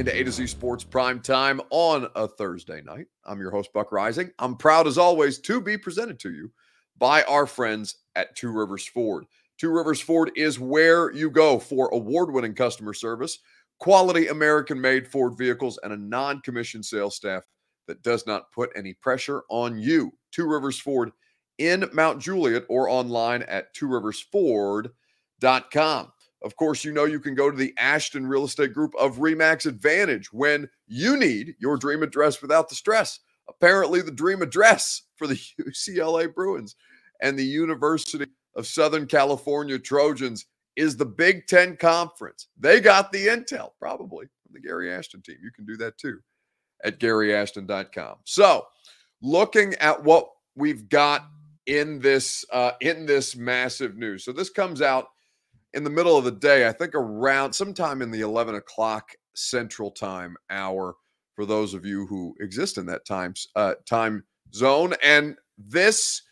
into A to Z Sports Prime Time on a Thursday night. I'm your host, Buck Reising. I'm proud, as always, to be presented to you by our friends at Two Rivers Ford. Two Rivers Ford is where you go for award winning customer service, quality American made Ford vehicles, and a non commissioned sales staff that does not put any pressure on you. Two Rivers Ford in Mount Juliet or online at tworiversford.com. Of course, you know you can go to the Ashton Real Estate Group of Remax Advantage when you need your dream address without the stress. Apparently, the dream address for the UCLA Bruins and the University of Southern California Trojans is the Big Ten Conference. They got the intel, probably from the Gary Ashton team. You can do that too at garyashton.com. So, looking at what we've got in this uh, in this massive news. So this comes out in the middle of the day, I think around sometime in the 11 o'clock Central Time hour for those of you who exist in that time, uh, time zone. And this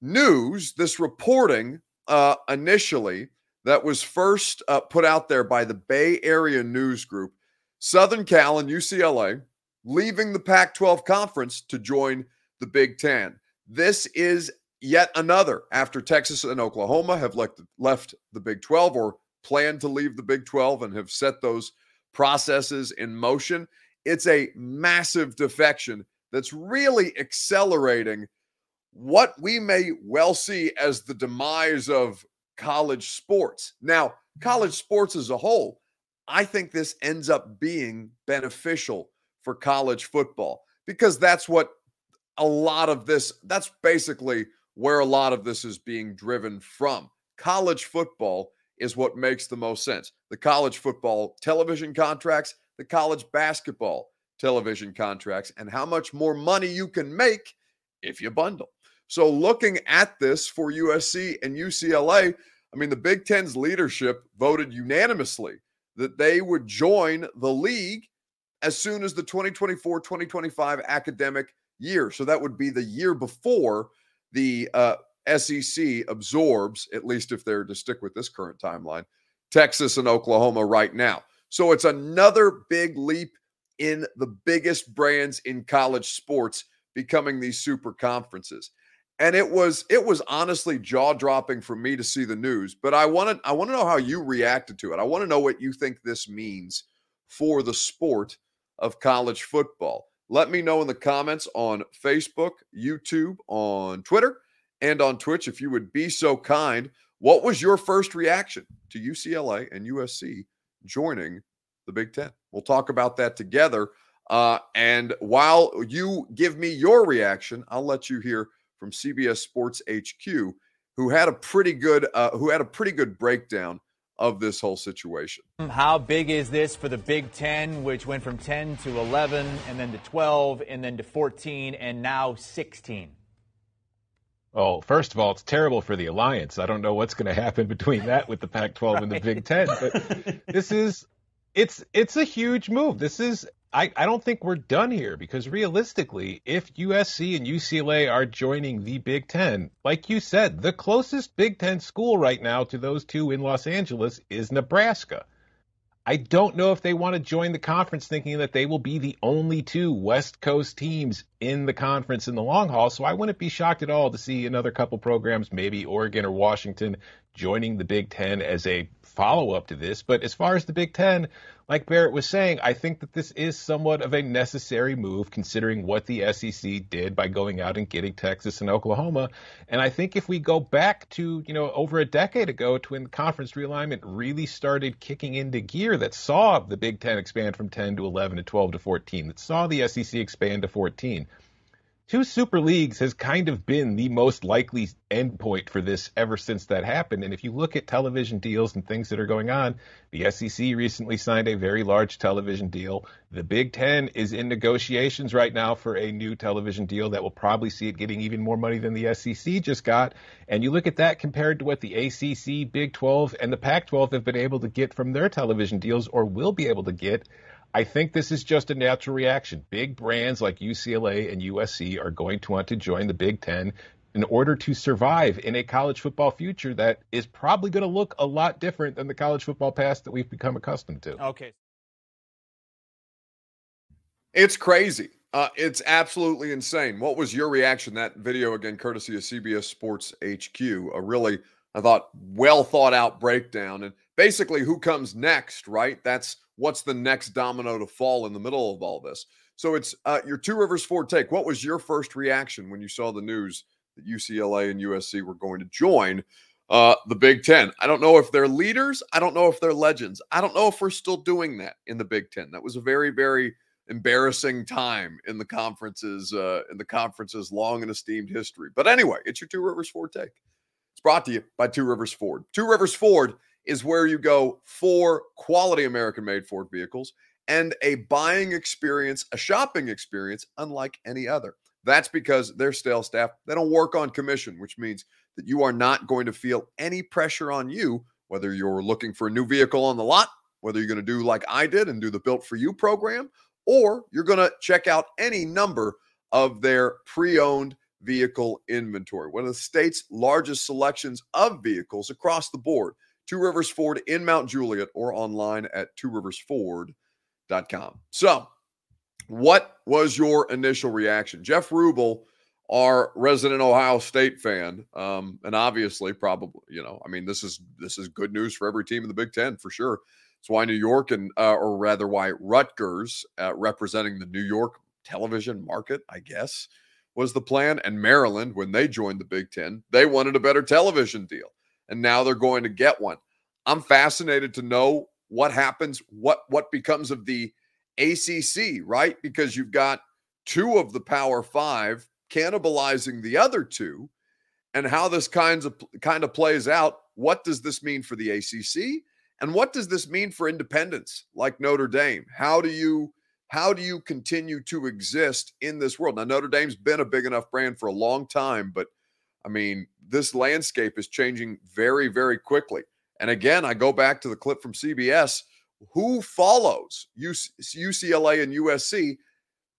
news, this reporting uh, initially that was first uh, put out there by the Bay Area News Group, Southern Cal and UCLA leaving the Pac 12 conference to join the Big Ten. This is yet another after Texas and Oklahoma have left, left the Big 12 or plan to leave the Big 12 and have set those processes in motion. It's a massive defection that's really accelerating what we may well see as the demise of college sports. Now, college sports as a whole, I think this ends up being beneficial for college football because that's what a lot of this, that's basically where a lot of this is being driven from. College football is what makes the most sense. The college football television contracts, the college basketball television contracts, and how much more money you can make if you bundle. So, looking at this for USC and UCLA, I mean, the Big Ten's leadership voted unanimously that they would join the league as soon as the 2024 2025 academic year. So, that would be the year before the uh, SEC absorbs, at least if they're to stick with this current timeline, Texas and Oklahoma right now. So it's another big leap in the biggest brands in college sports becoming these super conferences. And it was it was honestly jaw-dropping for me to see the news, but I wanted I want to know how you reacted to it. I want to know what you think this means for the sport of college football. Let me know in the comments on Facebook, YouTube, on Twitter, and on Twitch if you would be so kind. What was your first reaction to UCLA and USC joining the Big Ten? We'll talk about that together. Uh, and while you give me your reaction, I'll let you hear from CBS Sports HQ, who had a pretty good uh, who had a pretty good breakdown of this whole situation. How big is this for the Big Ten, which went from 10 to 11, and then to 12, and then to 14, and now 16? Oh, first of all, it's terrible for the alliance. I don't know what's going to happen between that with the Pac-12 right. and the Big Ten, but this is it's it's a huge move. This is I, I don't think we're done here because realistically, if USC and UCLA are joining the Big Ten, like you said, the closest Big Ten school right now to those two in Los Angeles is Nebraska. I don't know if they want to join the conference thinking that they will be the only two West Coast teams in the conference in the long haul. So I wouldn't be shocked at all to see another couple programs, maybe Oregon or Washington, joining the Big Ten as a follow up to this. But as far as the Big Ten, like Barrett was saying, I think that this is somewhat of a necessary move considering what the SEC did by going out and getting Texas and Oklahoma. And I think if we go back to, you know, over a decade ago to when the conference realignment really started kicking into gear that saw the Big Ten expand from 10 to 11 to 12 to 14, that saw the SEC expand to 14 two super leagues has kind of been the most likely endpoint for this ever since that happened. And if you look at television deals and things that are going on, the SEC recently signed a very large television deal. The Big Ten is in negotiations right now for a new television deal that will probably see it getting even more money than the SEC just got. And you look at that compared to what the ACC, Big 12, and the Pac 12 have been able to get from their television deals or will be able to get. I think this is just a natural reaction. Big brands like UCLA and USC are going to want to join the Big Ten in order to survive in a college football future that is probably going to look a lot different than the college football past that we've become accustomed to. Okay. It's crazy. Uh, it's absolutely insane. What was your reaction? That video again, courtesy of CBS Sports HQ, a really, I thought, well thought out breakdown. And basically, who comes next, right? That's what's the next domino to fall in the middle of all this. So it's uh, your Two Rivers Ford take. What was your first reaction when you saw the news that UCLA and USC were going to join uh, the Big Ten? I don't know if they're leaders. I don't know if they're legends. I don't know if we're still doing that in the Big Ten. That was a very, very embarrassing time in the conference's uh, in the conference's long and esteemed history. But anyway, it's your Two Rivers Ford take. It's brought to you by Two Rivers Ford. Two Rivers Ford is where you go for quality American-made Ford vehicles and a buying experience, a shopping experience unlike any other. That's because their sales staff, they don't work on commission, which means that you are not going to feel any pressure on you, whether you're looking for a new vehicle on the lot, whether you're going to do like I did and do the built for you program, or you're going to check out any number of their pre owned vehicle inventory, one of the state's largest selections of vehicles across the board. Two Rivers Ford in Mount Juliet or online at tworiversford.com. So, what was your initial reaction? Jeff Rubel, our resident Ohio State fan, um, and obviously, probably, you know, I mean, this is this is good news for every team in the Big Ten for sure. It's why New York and, uh, or rather, why Rutgers, uh, representing the New York television market, I guess, was the plan. And Maryland, when they joined the Big Ten, they wanted a better television deal. And now they're going to get one. I'm fascinated to know what happens, what what becomes of the ACC, right? Because you've got two of the Power Five cannibalizing the other two, and how this kinds of kind of plays out. What does this mean for the ACC? And what does this mean for independents like Notre Dame? How do you how do you continue to exist in this world? Now Notre Dame's been a big enough brand for a long time, but I mean, this landscape is changing very very quickly. And again, I go back to the clip from CBS, who follows UCLA and USC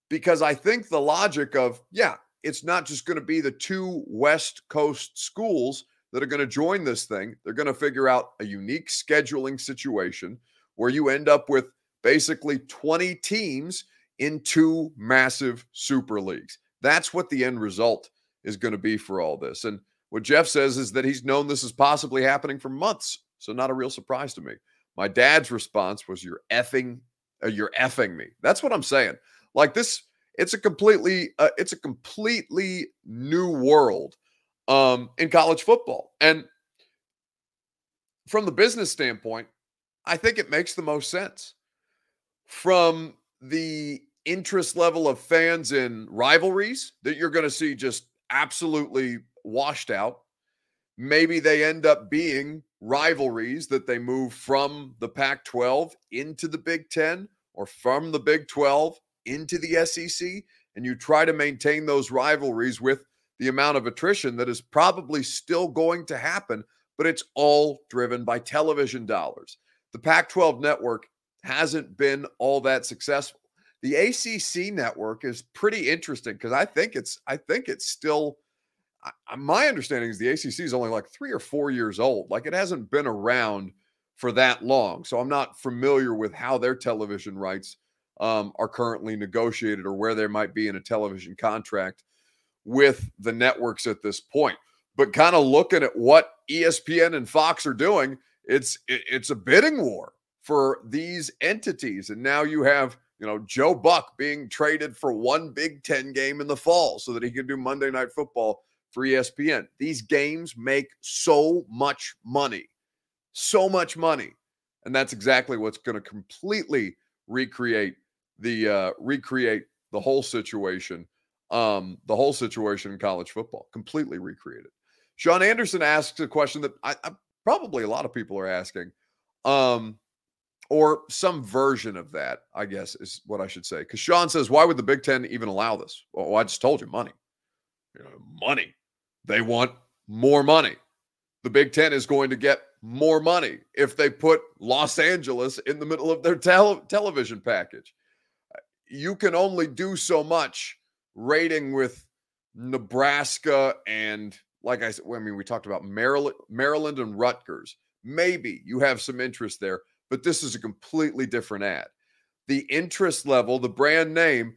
because I think the logic of, yeah, it's not just going to be the two West Coast schools that are going to join this thing, they're going to figure out a unique scheduling situation where you end up with basically 20 teams in two massive super leagues. That's what the end result is going to be for all this. And what Jeff says is that he's known this is possibly happening for months. So not a real surprise to me. My dad's response was you're effing uh, you're effing me. That's what I'm saying. Like this it's a completely uh, it's a completely new world um, in college football. And from the business standpoint, I think it makes the most sense. From the interest level of fans in rivalries that you're going to see just absolutely washed out, maybe they end up being rivalries that they move from the Pac 12 into the Big 10 or from the Big 12 into the SEC. And you try to maintain those rivalries with the amount of attrition that is probably still going to happen, but it's all driven by television dollars. The Pac 12 network hasn't been all that successful. The ACC network is pretty interesting because I think it's I think it's still I, my understanding is the ACC is only like 3 or 4 years old. Like it hasn't been around for that long. So I'm not familiar with how their television rights um, are currently negotiated or where there might be in a television contract with the networks at this point. But kind of looking at what ESPN and Fox are doing, it's it's a bidding war for these entities. And now you have, you know, Joe Buck being traded for one Big 10 game in the fall so that he can do Monday night football for ESPN. These games make so much money. So much money. And that's exactly what's going to completely recreate the uh recreate the whole situation um, the whole situation in college football, completely recreated. Sean Anderson asks a question that I, I, probably a lot of people are asking, um, or some version of that, I guess is what I should say. Because Sean says, why would the Big Ten even allow this? Well, I just told you, money. You know, money. They want more money. The Big Ten is going to get more money if they put Los Angeles in the middle of their tel- television package. You can only do so much rating with Nebraska and like I said, I mean, we talked about Maryland, Maryland and Rutgers. Maybe you have some interest there, but this is a completely different ad. the interest level, the brand name,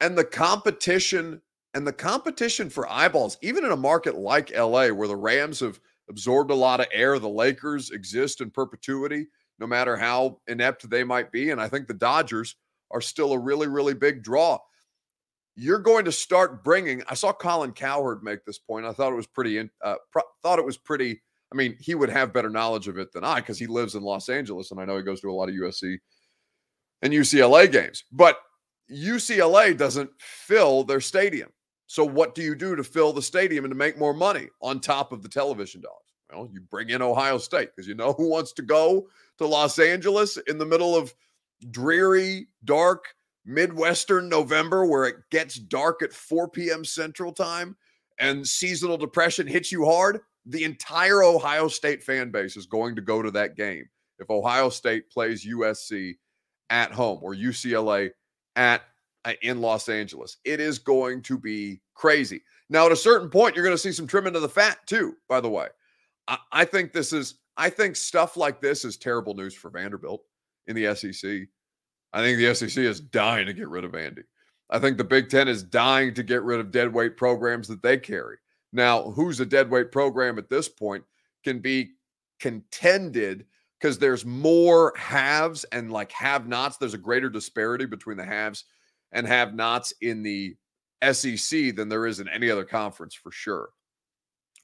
and the competition and the competition for eyeballs, even in a market like LA, where the Rams have absorbed a lot of air, the Lakers exist in perpetuity, no matter how inept they might be. And I think the Dodgers are still a really, really big draw. You're going to start bringing. I saw Colin Cowherd make this point. I thought it was pretty. Uh, pro- thought it was pretty. I mean, he would have better knowledge of it than I because he lives in Los Angeles, and I know he goes to a lot of USC and UCLA games. But UCLA doesn't fill their stadium. So what do you do to fill the stadium and to make more money on top of the television dollars? Well, you bring in Ohio State because you know who wants to go to Los Angeles in the middle of dreary, dark Midwestern November where it gets dark at 4 p.m. Central Time and seasonal depression hits you hard. The entire Ohio State fan base is going to go to that game if Ohio State plays USC at home or UCLA at Uh, in Los Angeles. It is going to be crazy. Now, at a certain point, you're going to see some trimming of the fat too. By the way, I, I think this is. I think stuff like this is terrible news for Vanderbilt in the SEC. I think the SEC is dying to get rid of Vandy. I think the Big Ten is dying to get rid of deadweight programs that they carry. Now, who's a deadweight program at this point can be contended because there's more haves and like have nots. There's a greater disparity between the haves and have nots in the SEC than there is in any other conference for sure.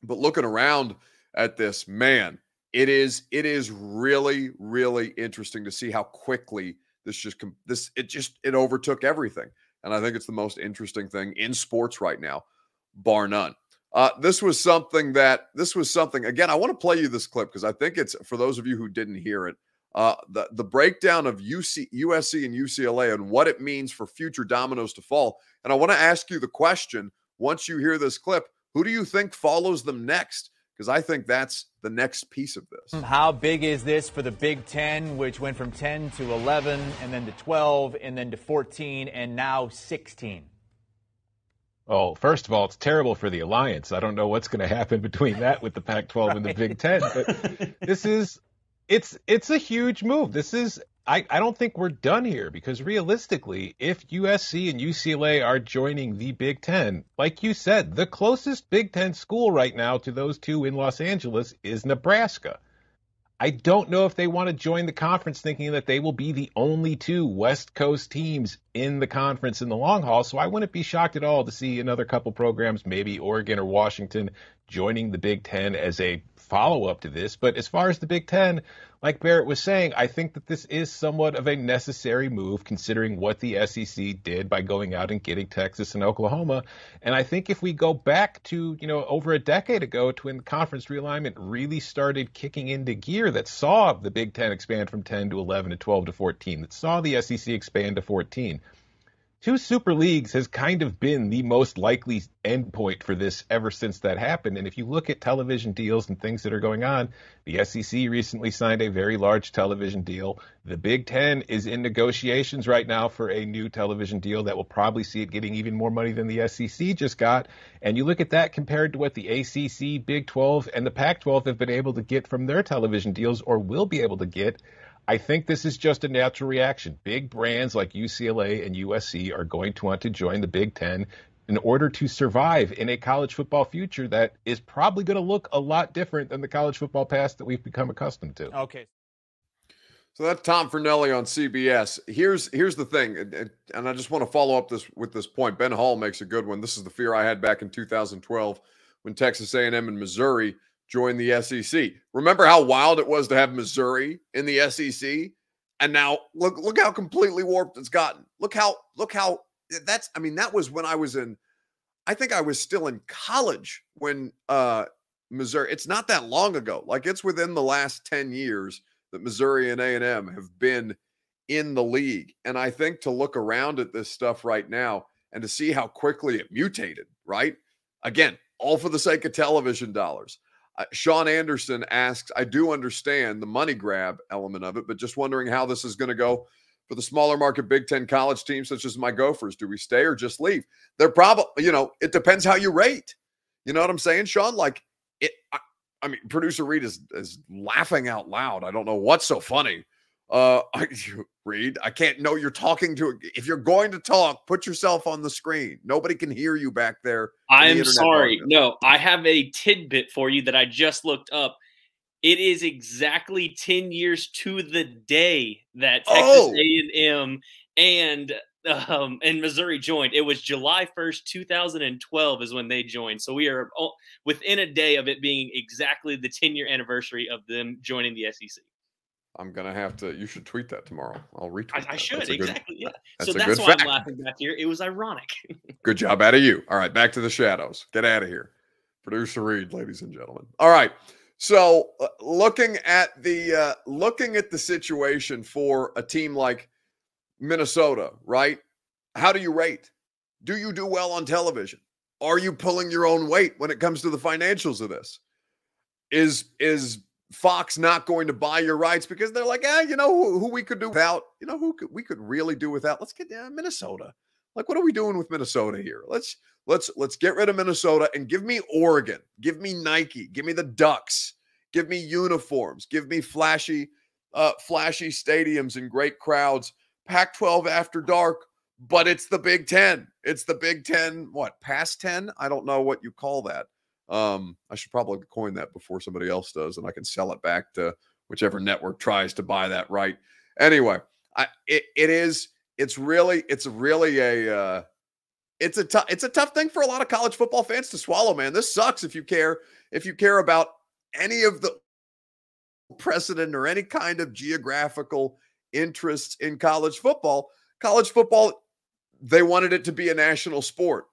But looking around at this, man, it is it is really really interesting to see how quickly this just this it just it overtook everything. And I think it's the most interesting thing in sports right now, bar none. Uh, this was something that this was something again. I want to play you this clip because I think it's for those of you who didn't hear it uh, the the breakdown of UC, USC and UCLA and what it means for future dominoes to fall. And I want to ask you the question: Once you hear this clip, who do you think follows them next? Because I think that's the next piece of this. How big is this for the Big Ten, which went from 10 to 11, and then to 12, and then to 14, and now 16? Oh, first of all, it's terrible for the alliance. I don't know what's going to happen between that with the Pac-12 right. and the Big Ten, but this is it's it's a huge move. This is I, I don't think we're done here because realistically, if USC and UCLA are joining the Big Ten, like you said, the closest Big Ten school right now to those two in Los Angeles is Nebraska. I don't know if they want to join the conference thinking that they will be the only two West Coast teams in the conference in the long haul. So I wouldn't be shocked at all to see another couple programs, maybe Oregon or Washington, joining the Big Ten as a follow up to this. But as far as the Big Ten, like Barrett was saying, I think that this is somewhat of a necessary move considering what the SEC did by going out and getting Texas and Oklahoma. And I think if we go back to, you know, over a decade ago to when the conference realignment really started kicking into gear that saw the Big Ten expand from 10 to 11 to 12 to 14, that saw the SEC expand to 14 two super leagues has kind of been the most likely endpoint for this ever since that happened. And if you look at television deals and things that are going on, the SEC recently signed a very large television deal. The Big Ten is in negotiations right now for a new television deal that will probably see it getting even more money than the SEC just got. And you look at that compared to what the ACC, Big 12, and the Pac 12 have been able to get from their television deals or will be able to get. I think this is just a natural reaction. Big brands like UCLA and USC are going to want to join the Big Ten in order to survive in a college football future that is probably going to look a lot different than the college football past that we've become accustomed to. Okay. So that's Tom Fornelli on CBS. Here's here's the thing, and, and I just want to follow up this with this point. Ben Hall makes a good one. This is the fear I had back in 2012 when Texas A&M and Missouri – join the SEC. Remember how wild it was to have Missouri in the SEC? And now look look how completely warped it's gotten. Look how look how that's I mean that was when I was in I think I was still in college when uh Missouri it's not that long ago. Like it's within the last 10 years that Missouri and A&M have been in the league. And I think to look around at this stuff right now and to see how quickly it mutated, right? Again, all for the sake of television dollars. Uh, Sean Anderson asks, I do understand the money grab element of it, but just wondering how this is going to go for the smaller market Big Ten college teams such as my Gophers. Do we stay or just leave? They're probably, you know, it depends how you rate. You know what I'm saying, Sean? Like it, I, I mean, producer Reed is is laughing out loud. I don't know what's so funny Uh, I, Reed, I can't know you're talking to. If you're going to talk, put yourself on the screen. Nobody can hear you back there. I am sorry. No, I have a tidbit for you that I just looked up. It is exactly 10 years to the day that Texas oh. A&M and um, and Missouri joined. It was July 1st, 2012 is when they joined. So we are all, within a day of it being exactly the 10 year anniversary of them joining the SEC. I'm gonna have to. You should tweet that tomorrow. I'll retweet. I, I should exactly. Good, yeah. So that's why fact. I'm laughing back here. It was ironic. good job out of you. All right, back to the shadows. Get out of here, producer Reed, ladies and gentlemen. All right. So uh, looking at the uh, looking at the situation for a team like Minnesota, right? How do you rate? Do you do well on television? Are you pulling your own weight when it comes to the financials of this? Is is Fox not going to buy your rights because they're like, ah, you know who, who we could do without? You know who could, we could really do without? Let's get down Minnesota. Like, what are we doing with Minnesota here? Let's let's let's get rid of Minnesota and give me Oregon, give me Nike, give me the Ducks, give me uniforms, give me flashy, uh, flashy stadiums and great crowds Pac 12 after dark, but it's the Big Ten. It's the Big Ten, what, past 10? I don't know what you call that. Um, I should probably coin that before somebody else does, and I can sell it back to whichever network tries to buy that right. Anyway, I it, it is it's really it's really a uh, it's a it's a tough thing for a lot of college football fans to swallow, man. This sucks if you care if you care about any of the precedent or any kind of geographical interests in college football. College football, they wanted it to be a national sport.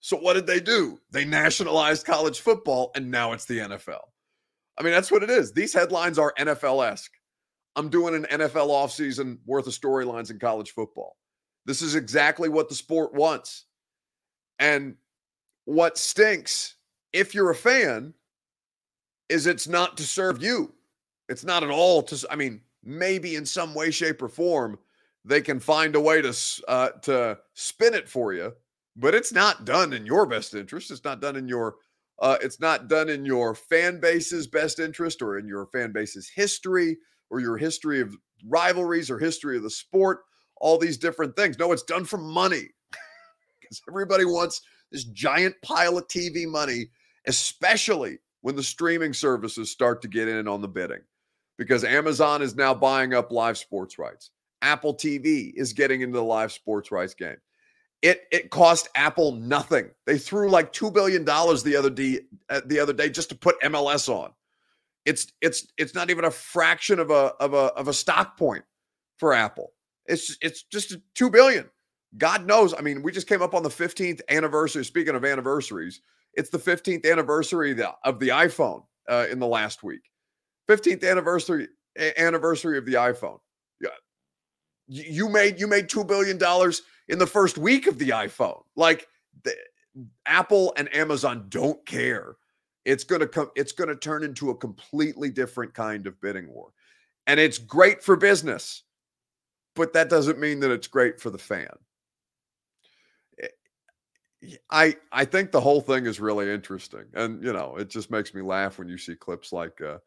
So what did they do? They nationalized college football and now it's the NFL. I mean, that's what it is. These headlines are NFL esque. I'm doing an NFL offseason worth of storylines in college football. This is exactly what the sport wants. And what stinks, if you're a fan, is it's not to serve you. It's not at all to, I mean, maybe in some way, shape, or form, they can find a way to uh, to spin it for you. But it's not done in your best interest. It's not done in your uh, it's not done in your fan base's best interest or in your fan base's history or your history of rivalries or history of the sport. All these different things. No, it's done for money because everybody wants this giant pile of TV money, especially when the streaming services start to get in on the bidding because Amazon is now buying up live sports rights. Apple TV is getting into the live sports rights game. It it cost Apple nothing. They threw like two billion dollars the other day uh, the other day just to put MLS on. It's it's it's not even a fraction of a of a of a stock point for Apple. It's it's just two billion. God knows. I mean, we just came up on the 15th anniversary. Speaking of anniversaries, it's the 15th anniversary of the, iPhone uh, in the last week. 15th anniversary anniversary of the iPhone. You made you made 2 billion dollars in the first week of the iPhone. Like the, Apple and Amazon don't care. It's to come it's to turn into a completely different kind of bidding war. And it's great for business. But that doesn't mean that it's great for the fan. I I think the whole thing is really interesting, and you know, it just makes me laugh when you see clips like uh,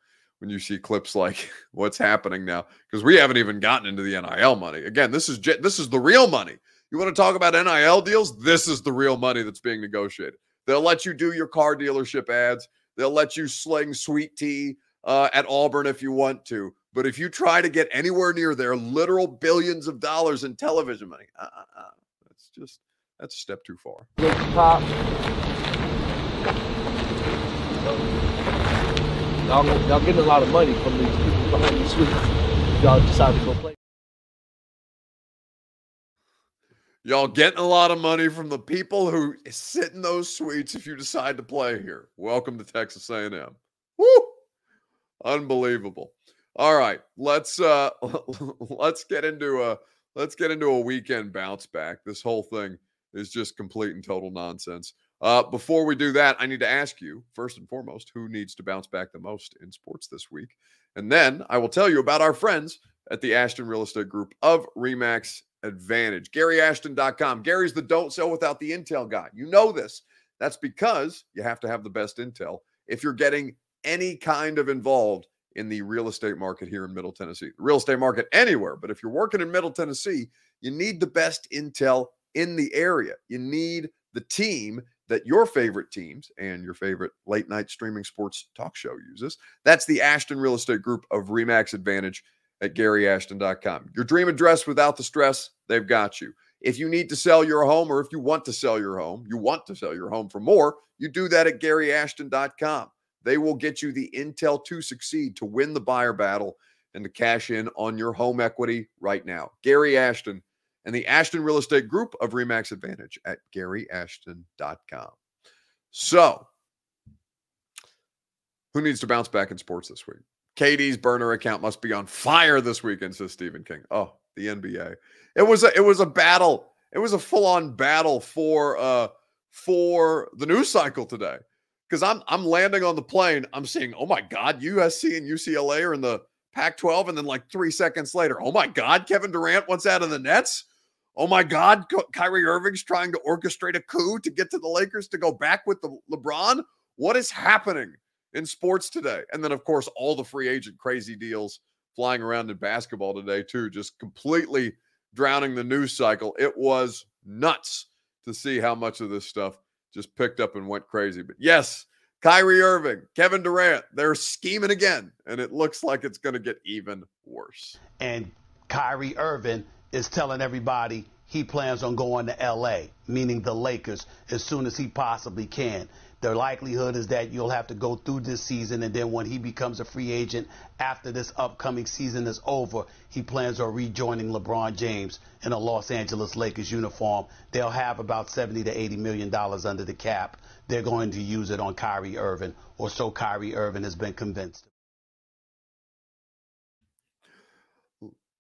when you see clips like what's happening now because we haven't even gotten into the NIL money. Again, this is this is the real money. You want to talk about NIL deals? This is the real money that's being negotiated. They'll let you do your car dealership ads. They'll let you sling sweet tea uh, at Auburn if you want to. But if you try to get anywhere near their literal billions of dollars in television money, uh, uh, uh that's just that's a step too far. Y'all, getting a lot of money from these people behind the suite. Y'all decide to go play. Y'all getting a lot of money from the people who sit in those suites if you decide to play here. Welcome to Texas A&M. Woo! Unbelievable. All right, let's uh let's get into a let's get into a weekend bounce back. This whole thing is just complete and total nonsense. Uh, before we do that, I need to ask you first and foremost who needs to bounce back the most in sports this week. And then I will tell you about our friends at the Ashton Real Estate Group of Remax Advantage. GaryAshton.com. Gary's the don't sell without the intel guy. You know this. That's because you have to have the best intel if you're getting any kind of involved in the real estate market here in Middle Tennessee. Real estate market anywhere, but if you're working in Middle Tennessee, you need the best intel in the area. You need the team that your favorite teams and your favorite late night streaming sports talk show uses. That's the Ashton Real Estate Group of Remax Advantage at GaryAshton.com. Your dream address without the stress, they've got you. If you need to sell your home or if you want to sell your home, you want to sell your home for more, you do that at GaryAshton.com. They will get you the intel to succeed, to win the buyer battle, and to cash in on your home equity right now. Gary Ashton and the Ashton Real Estate Group of Remax Advantage at GaryAshton.com. So, who needs to bounce back in sports this week? KD's burner account must be on fire this weekend, says Stephen King. Oh, the NBA. It was a it was a battle. It was a full-on battle for uh for the news cycle today. Because I'm I'm landing on the plane. I'm seeing, oh my God, USC and UCLA are in the Pac-12, and then like three seconds later, oh my God, Kevin Durant wants out of the Nets. Oh my God, Kyrie Irving's trying to orchestrate a coup to get to the Lakers to go back with the LeBron. What is happening in sports today? And then, of course, all the free agent crazy deals flying around in basketball today, too, just completely drowning the news cycle. It was nuts to see how much of this stuff just picked up and went crazy. But yes, Kyrie Irving, Kevin Durant, they're scheming again, and it looks like it's going to get even worse. And Kyrie Irving is telling everybody he plans on going to LA, meaning the Lakers, as soon as he possibly can. The likelihood is that you'll have to go through this season, and then when he becomes a free agent after this upcoming season is over, he plans on rejoining LeBron James in a Los Angeles Lakers uniform. They'll have about 70 to 80 million dollars under the cap. They're going to use it on Kyrie Irving, or so Kyrie Irving has been convinced.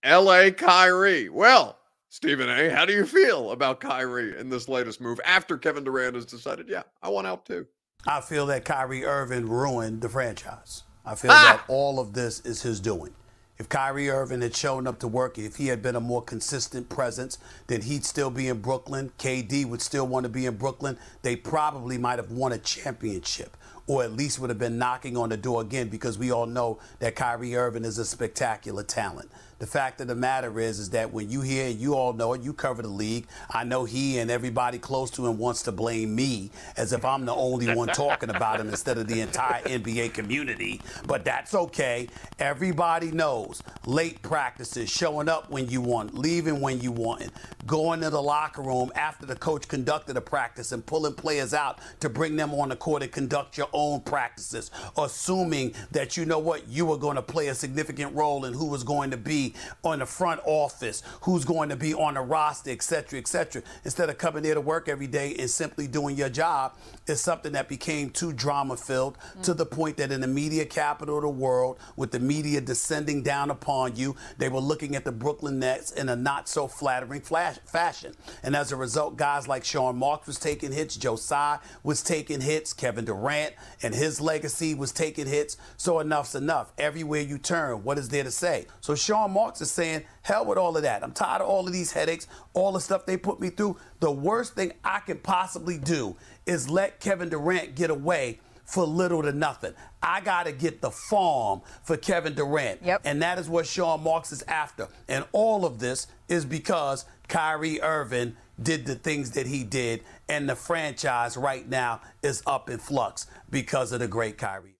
LA Kyrie. Well, Stephen A., how do you feel about Kyrie in this latest move after Kevin Durant has decided, yeah, I want out too? I feel that Kyrie Irving ruined the franchise. I feel ah! that all of this is his doing. If Kyrie Irving had shown up to work, if he had been a more consistent presence, then he'd still be in Brooklyn. KD would still want to be in Brooklyn. They probably might have won a championship or at least would have been knocking on the door again because we all know that Kyrie Irving is a spectacular talent. The fact of the matter is, is that when you hear, you all know it, you cover the league. I know he and everybody close to him wants to blame me as if I'm the only one talking about him instead of the entire NBA community. But that's okay. Everybody knows late practices, showing up when you want, leaving when you want, going to the locker room after the coach conducted a practice and pulling players out to bring them on the court and conduct your own practices, assuming that you know what you were going to play a significant role in who was going to be on the front office, who's going to be on the roster, et cetera, et cetera. Instead of coming there to work every day and simply doing your job, is something that became too drama filled mm-hmm. to the point that in the media capital of the world, with the media descending down upon you, they were looking at the Brooklyn Nets in a not so flattering flash- fashion. And as a result, guys like Sean Marks was taking hits, Tsai was taking hits, Kevin Durant and his legacy was taking hits. So enough's enough. Everywhere you turn, what is there to say? So Sean Marks Marks is saying, hell with all of that. I'm tired of all of these headaches, all the stuff they put me through. The worst thing I can possibly do is let Kevin Durant get away for little to nothing. I got to get the farm for Kevin Durant. Yep. And that is what Sean Marks is after. And all of this is because Kyrie Irving did the things that he did, and the franchise right now is up in flux because of the great Kyrie.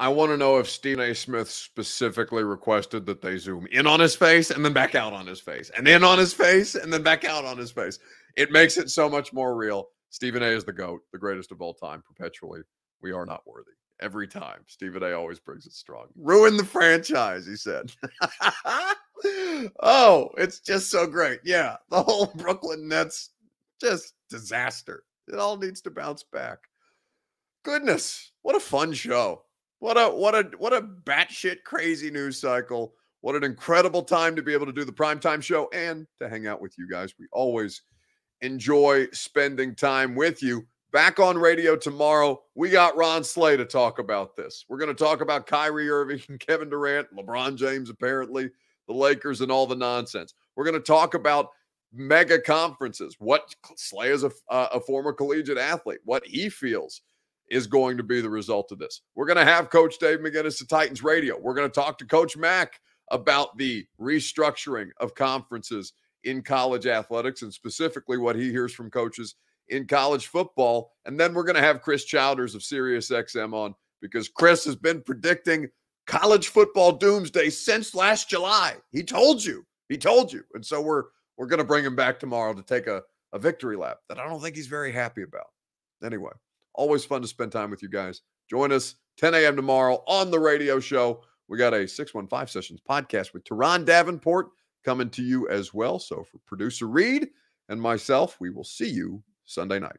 I want to know if Stephen A. Smith specifically requested that they zoom in on his face and then back out on his face, and in on his face and then back out on his face. It makes it so much more real. Stephen A. is the GOAT, the greatest of all time, perpetually. We are not worthy. Every time. Stephen A. always brings it strong. Ruin the franchise, he said. oh, it's just so great. Yeah, the whole Brooklyn Nets, just disaster. It all needs to bounce back. Goodness, what a fun show. What a what a what a batshit crazy news cycle. What an incredible time to be able to do the primetime show and to hang out with you guys. We always enjoy spending time with you. Back on radio tomorrow, we got Ron Slay to talk about this. We're going to talk about Kyrie Irving and Kevin Durant, LeBron James, apparently, the Lakers, and all the nonsense. We're going to talk about mega conferences, what Slay is a, uh, a former collegiate athlete, what he feels is going to be the result of this. We're going to have Coach Dave McGinnis of Titans Radio. We're going to talk to Coach Mack about the restructuring of conferences in college athletics and specifically what he hears from coaches in college football. And then we're going to have Chris Childers of SiriusXM on because Chris has been predicting college football doomsday since last July. He told you. He told you. And so we're we're going to bring him back tomorrow to take a, a victory lap that I don't think he's very happy about. Anyway, always fun to spend time with you guys. Join us 10 a.m. tomorrow on the radio show. We got a 615 Sessions podcast with Teron Davenport coming to you as well. So for producer Reed and myself, we will see you Sunday night.